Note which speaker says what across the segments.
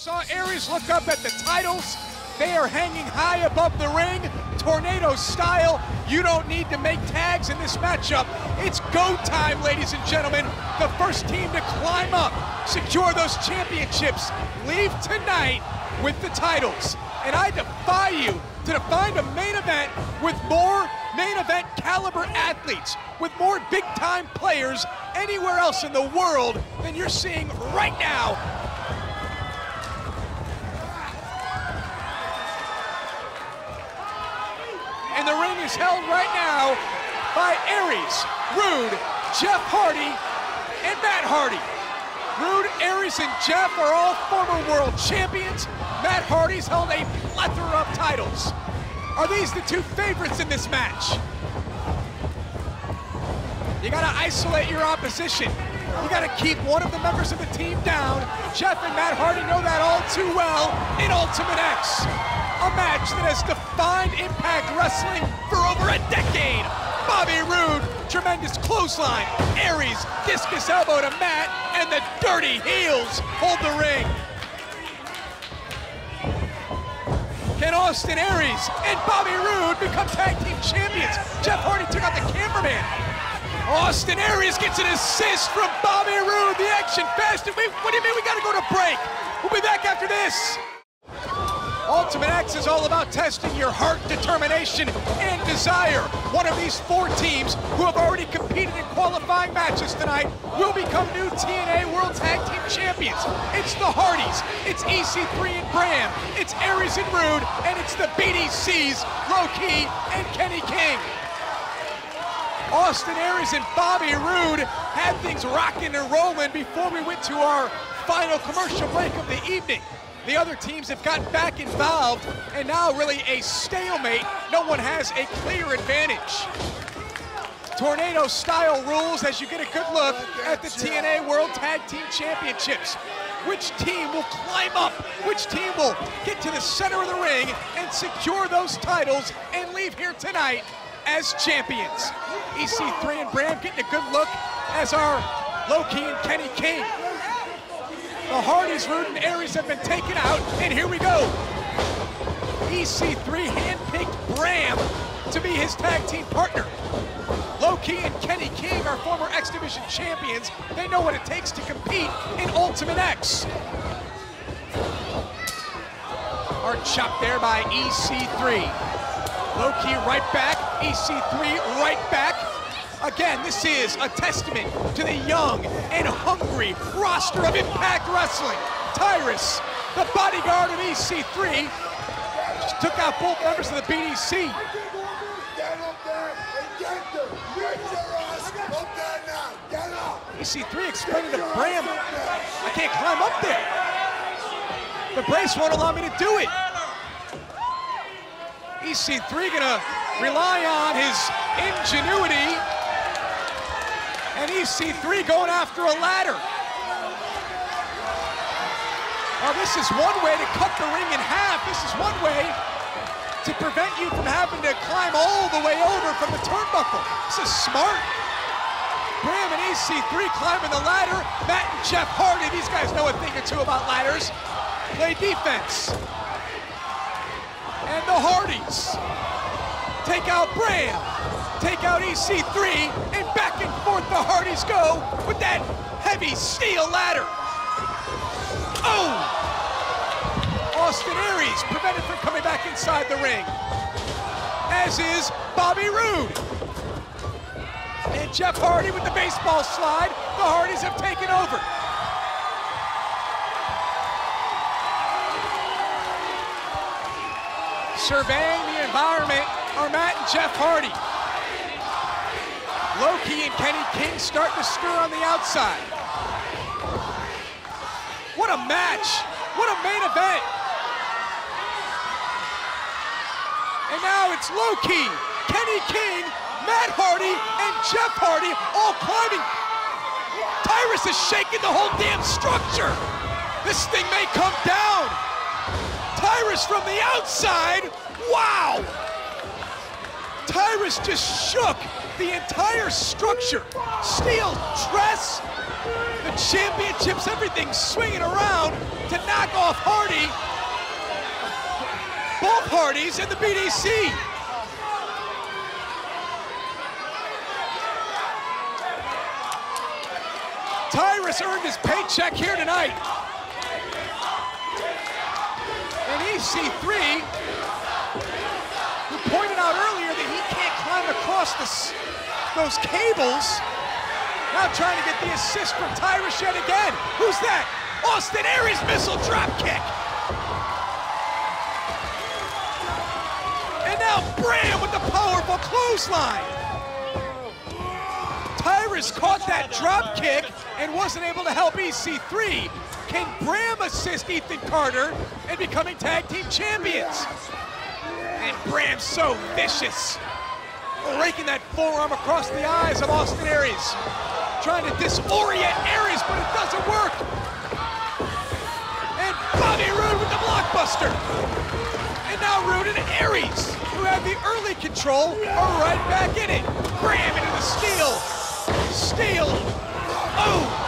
Speaker 1: Saw Aries look up at the titles. They are hanging high above the ring, tornado style. You don't need to make tags in this matchup. It's go time, ladies and gentlemen. The first team to climb up, secure those championships, leave tonight with the titles. And I defy you to find a main event with more main event caliber athletes, with more big time players anywhere else in the world than you're seeing right now and the ring is held right now by Aries, Roode, Jeff Hardy, and Matt Hardy. Roode, Aries, and Jeff are all former world champions. Matt Hardy's held a plethora of titles. Are these the two favorites in this match? You gotta isolate your opposition. You gotta keep one of the members of the team down. Jeff and Matt Hardy know that all too well in Ultimate X a match that has defined Impact Wrestling for over a decade. Bobby Roode, tremendous clothesline. Aries, discus elbow to Matt, and the dirty heels hold the ring. Can Austin Aries and Bobby Roode become tag team champions? Jeff Hardy took out the cameraman. Austin Aries gets an assist from Bobby Roode. The action fast. what do you mean we gotta go to break? We'll be back after this. Ultimate X is all about testing your heart, determination, and desire. One of these four teams who have already competed in qualifying matches tonight will become new TNA World Tag Team Champions. It's the Hardys, it's EC3 and Bram, it's Aries and Roode, and it's the BDCs, Low Ki and Kenny King. Austin Aries and Bobby Roode had things rocking and rolling before we went to our final commercial break of the evening. The other teams have gotten back involved, and now really a stalemate. No one has a clear advantage. Tornado style rules as you get a good look at the TNA World Tag Team Championships. Which team will climb up? Which team will get to the center of the ring and secure those titles and leave here tonight as champions? EC3 and Bram getting a good look as our Low Ki and Kenny King the Hardys, and Aries have been taken out, and here we go. EC3 handpicked Bram to be his tag team partner. Low Ki and Kenny King are former X Division champions. They know what it takes to compete in Ultimate X. Hard chop there by EC3. Low Ki right back, EC3 right back. Again, this is a testament to the young and hungry roster of Impact Wrestling. Tyrus, the bodyguard of EC3, just took out both members of the BDC. EC3 explaining to Bram, I can't climb up there. The brace won't allow me to do it. EC3 gonna rely on his ingenuity and EC3 going after a ladder. Well, this is one way to cut the ring in half. This is one way to prevent you from having to climb all the way over from the turnbuckle. This is smart. Bram and EC3 climbing the ladder. Matt and Jeff Hardy, these guys know a thing or two about ladders. Play defense. And the Hardys take out Bram, take out EC3, and back and forth the Hardys go with that heavy steel ladder. Oh! Austin Aries prevented from coming back inside the ring, as is Bobby Roode. And Jeff Hardy with the baseball slide. The Hardys have taken over. Surveying the environment are Matt and Jeff Hardy. Low Ki and Kenny King start to stir on the outside. What a match! What a main event! And now it's Low Ki, Kenny King, Matt Hardy, and Jeff Hardy all climbing. Tyrus is shaking the whole damn structure. This thing may come down. Tyrus from the outside. Wow! Tyrus just shook the entire structure. Steel dress, The championships, everything swinging around to knock off Hardy. Both Hardys in the BDC. Tyrus earned his paycheck here tonight. And EC3, who pointed out earlier that he can't climb those cables, now trying to get the assist from Tyrus yet again. Who's that? Austin Aries missile drop kick. And now Bram with the powerful clothesline. Tyrus caught that drop kick and wasn't able to help EC3. Can Bram assist Ethan Carter in becoming tag team champions? And Bram's so vicious. Raking that forearm across the eyes of Austin Aries. Trying to disorient Aries, but it doesn't work. And Bobby Roode with the blockbuster. And now Roode and Aries, who have the early control, are right back in it. Bram into the steel. Steel. Oh!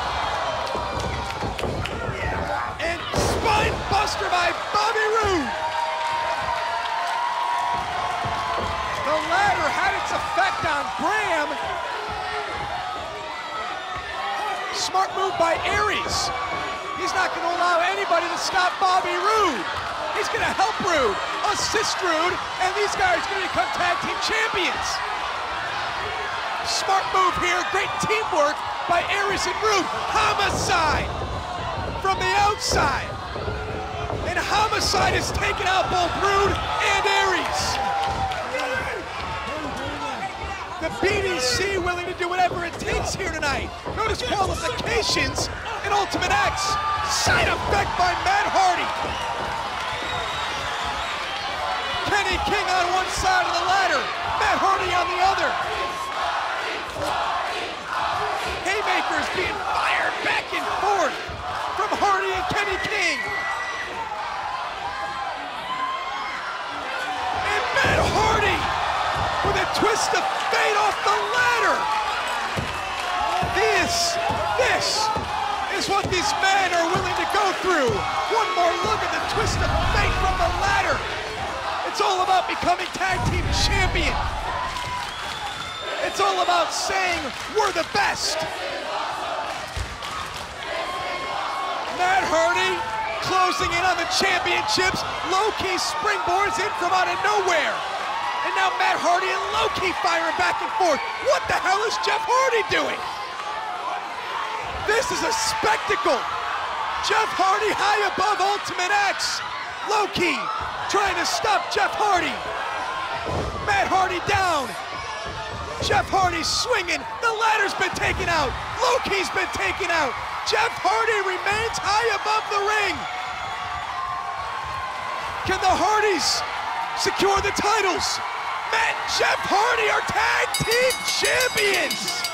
Speaker 1: Smart move by Aries. He's not going to allow anybody to stop Bobby Roode. He's going to help Roode, assist Roode, and these guys are going to become tag team champions. Smart move here, great teamwork by Aries and Roode. Homicide from the outside. And Homicide has taken out both Roode and Aries. The BDC willing to do whatever it takes here tonight. Notice qualifications in Ultimate X. Side effect by Matt Hardy. Kenny King on one side of the ladder, Matt Hardy on the other. Haymakers being fired back and forth from Hardy and Kenny King. With a twist of fate off the ladder. This, this is what these men are willing to go through. One more look at the twist of fate from the ladder. It's all about becoming tag team champion. It's all about saying we're the best. Matt Hardy closing in on the championships. Low Ki springboards in from out of nowhere. Now Matt Hardy and Low Ki firing back and forth. What the hell is Jeff Hardy doing? This is a spectacle. Jeff Hardy high above Ultimate X. Low Ki trying to stop Jeff Hardy. Matt Hardy down. Jeff Hardy swinging. The ladder's been taken out. Low Ki's been taken out. Jeff Hardy remains high above the ring. Can the Hardys secure the titles? And Jeff Hardy are tag team champions.